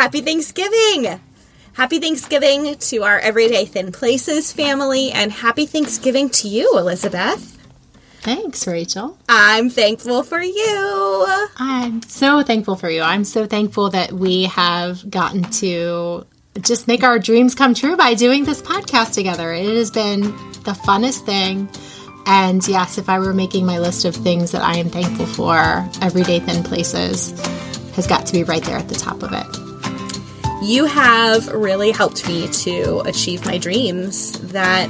Happy Thanksgiving! Happy Thanksgiving to our Everyday Thin Places family, and happy Thanksgiving to you, Elizabeth. Thanks, Rachel. I'm thankful for you. I'm so thankful for you. I'm so thankful that we have gotten to just make our dreams come true by doing this podcast together. It has been the funnest thing. And yes, if I were making my list of things that I am thankful for, Everyday Thin Places has got to be right there at the top of it. You have really helped me to achieve my dreams that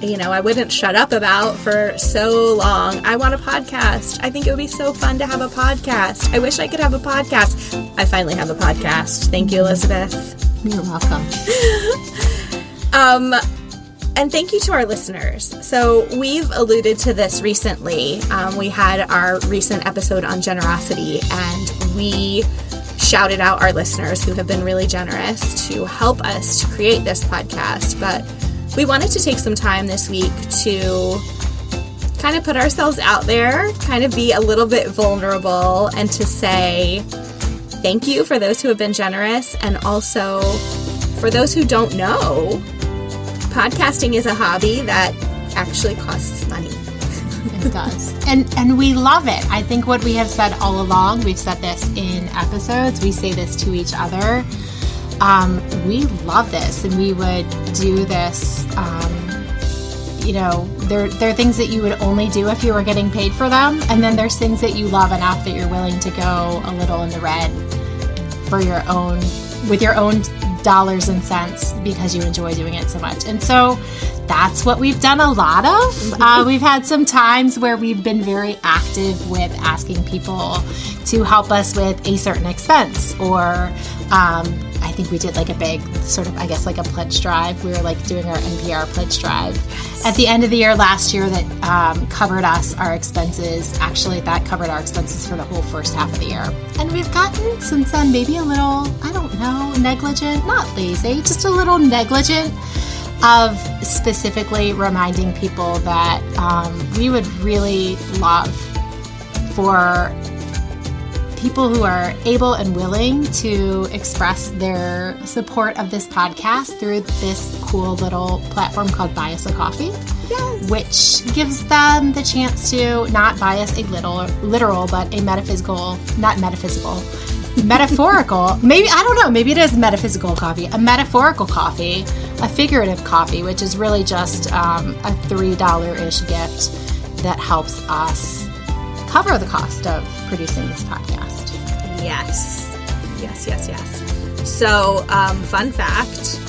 you know, I wouldn't shut up about for so long. I want a podcast. I think it would be so fun to have a podcast. I wish I could have a podcast. I finally have a podcast. Thank you, Elizabeth. You're welcome. um, and thank you to our listeners. So, we've alluded to this recently. Um, we had our recent episode on generosity, and we shouted out our listeners who have been really generous to help us to create this podcast. But we wanted to take some time this week to kind of put ourselves out there, kind of be a little bit vulnerable, and to say thank you for those who have been generous and also for those who don't know. Podcasting is a hobby that actually costs money. It does. And and we love it. I think what we have said all along, we've said this in episodes, we say this to each other um, we love this and we would do this. Um, you know, there, there are things that you would only do if you were getting paid for them. And then there's things that you love enough that you're willing to go a little in the red for your own, with your own dollars and cents because you enjoy doing it so much. And so that's what we've done a lot of. Uh, we've had some times where we've been very active with asking people to help us with a certain expense or um, I think we did like a big sort of, I guess, like a pledge drive. We were like doing our NPR pledge drive at the end of the year last year that um, covered us our expenses. Actually, that covered our expenses for the whole first half of the year. And we've gotten since then maybe a little, I don't know, negligent, not lazy, just a little negligent of specifically reminding people that um, we would really love for people who are able and willing to express their support of this podcast through this cool little platform called Buy Us a Coffee. Yes. Which gives them the chance to not buy us a little literal, but a metaphysical, not metaphysical, metaphorical. maybe I don't know. Maybe it is metaphysical coffee, a metaphorical coffee, a figurative coffee, which is really just um, a three dollar ish gift that helps us cover the cost of producing this podcast. Yes. Yes, yes, yes. So, um, fun fact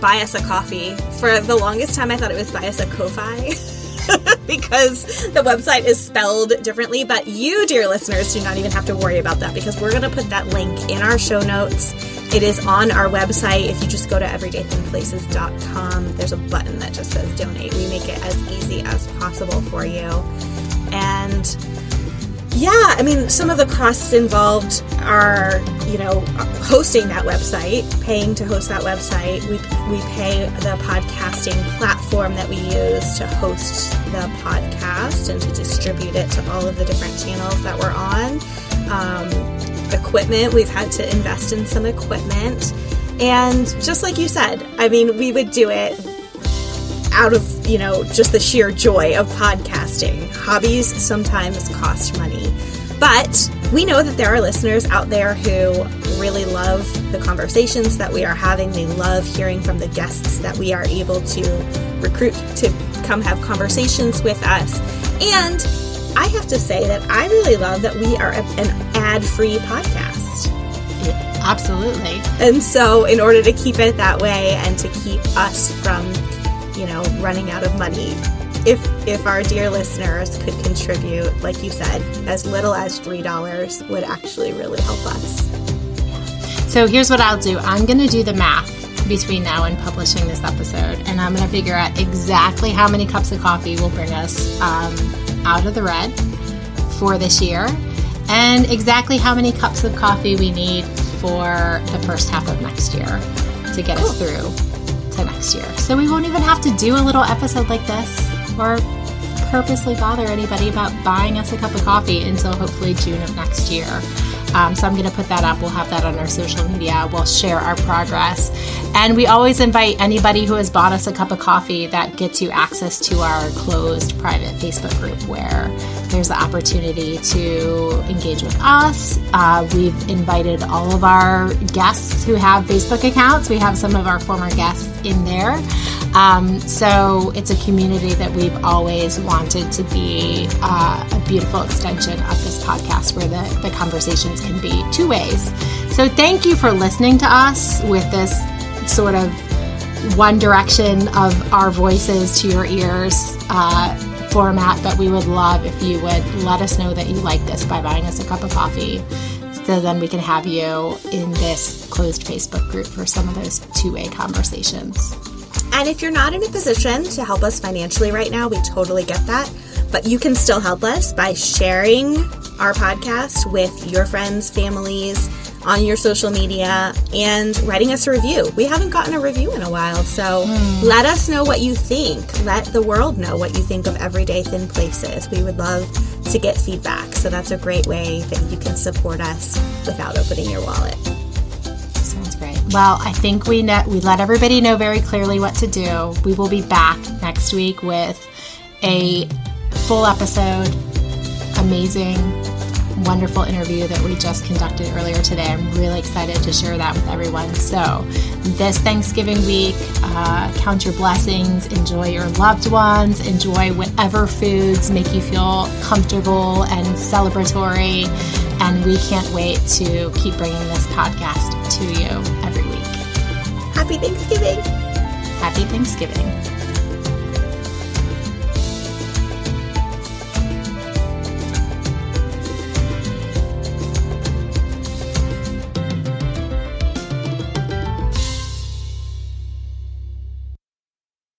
buy us a coffee. For the longest time, I thought it was buy us a Ko-Fi. because the website is spelled differently. But you, dear listeners, do not even have to worry about that because we're going to put that link in our show notes. It is on our website. If you just go to everydaythinplaces.com, there's a button that just says donate. We make it as easy as possible for you. And yeah, I mean, some of the costs involved are, you know, hosting that website, paying to host that website. We, we pay the podcasting platform that we use to host the podcast and to distribute it to all of the different channels that we're on. Um, equipment, we've had to invest in some equipment. And just like you said, I mean, we would do it out of, you know, just the sheer joy of podcasting. Hobbies sometimes cost money. But we know that there are listeners out there who really love the conversations that we are having. They love hearing from the guests that we are able to recruit to come have conversations with us. And I have to say that I really love that we are an ad free podcast. Yeah, absolutely. And so, in order to keep it that way and to keep us from you know, running out of money. If if our dear listeners could contribute, like you said, as little as three dollars would actually really help us. So here's what I'll do. I'm going to do the math between now and publishing this episode, and I'm going to figure out exactly how many cups of coffee will bring us um, out of the red for this year, and exactly how many cups of coffee we need for the first half of next year to get us through to next year. So we won't even have to do a little episode like this or purposely bother anybody about buying us a cup of coffee until hopefully June of next year. Um, so I'm going to put that up. We'll have that on our social media. We'll share our progress. And we always invite anybody who has bought us a cup of coffee that gets you access to our closed private Facebook group where there's the opportunity to engage with us. Uh, we've invited all of our guests who have Facebook accounts. We have some of our former guests in there. Um, so it's a community that we've always wanted to be uh, a beautiful extension of this podcast where the, the conversations can be two ways. So thank you for listening to us with this sort of one direction of our voices to your ears uh, format, but we would love if you would let us know that you like this by buying us a cup of coffee. So then we can have you in this closed Facebook group for some of those two way conversations. And if you're not in a position to help us financially right now, we totally get that. But you can still help us by sharing our podcast with your friends, families, on your social media, and writing us a review. We haven't gotten a review in a while, so mm. let us know what you think. Let the world know what you think of Everyday Thin Places. We would love to get feedback. So that's a great way that you can support us without opening your wallet. Sounds great. Well, I think we we let everybody know very clearly what to do. We will be back next week with a full episode, amazing wonderful interview that we just conducted earlier today. I'm really excited to share that with everyone. So, this Thanksgiving week, uh, count your blessings, enjoy your loved ones, enjoy whatever foods make you feel comfortable and celebratory. And we can't wait to keep bringing this podcast to you every week. Happy Thanksgiving! Happy Thanksgiving.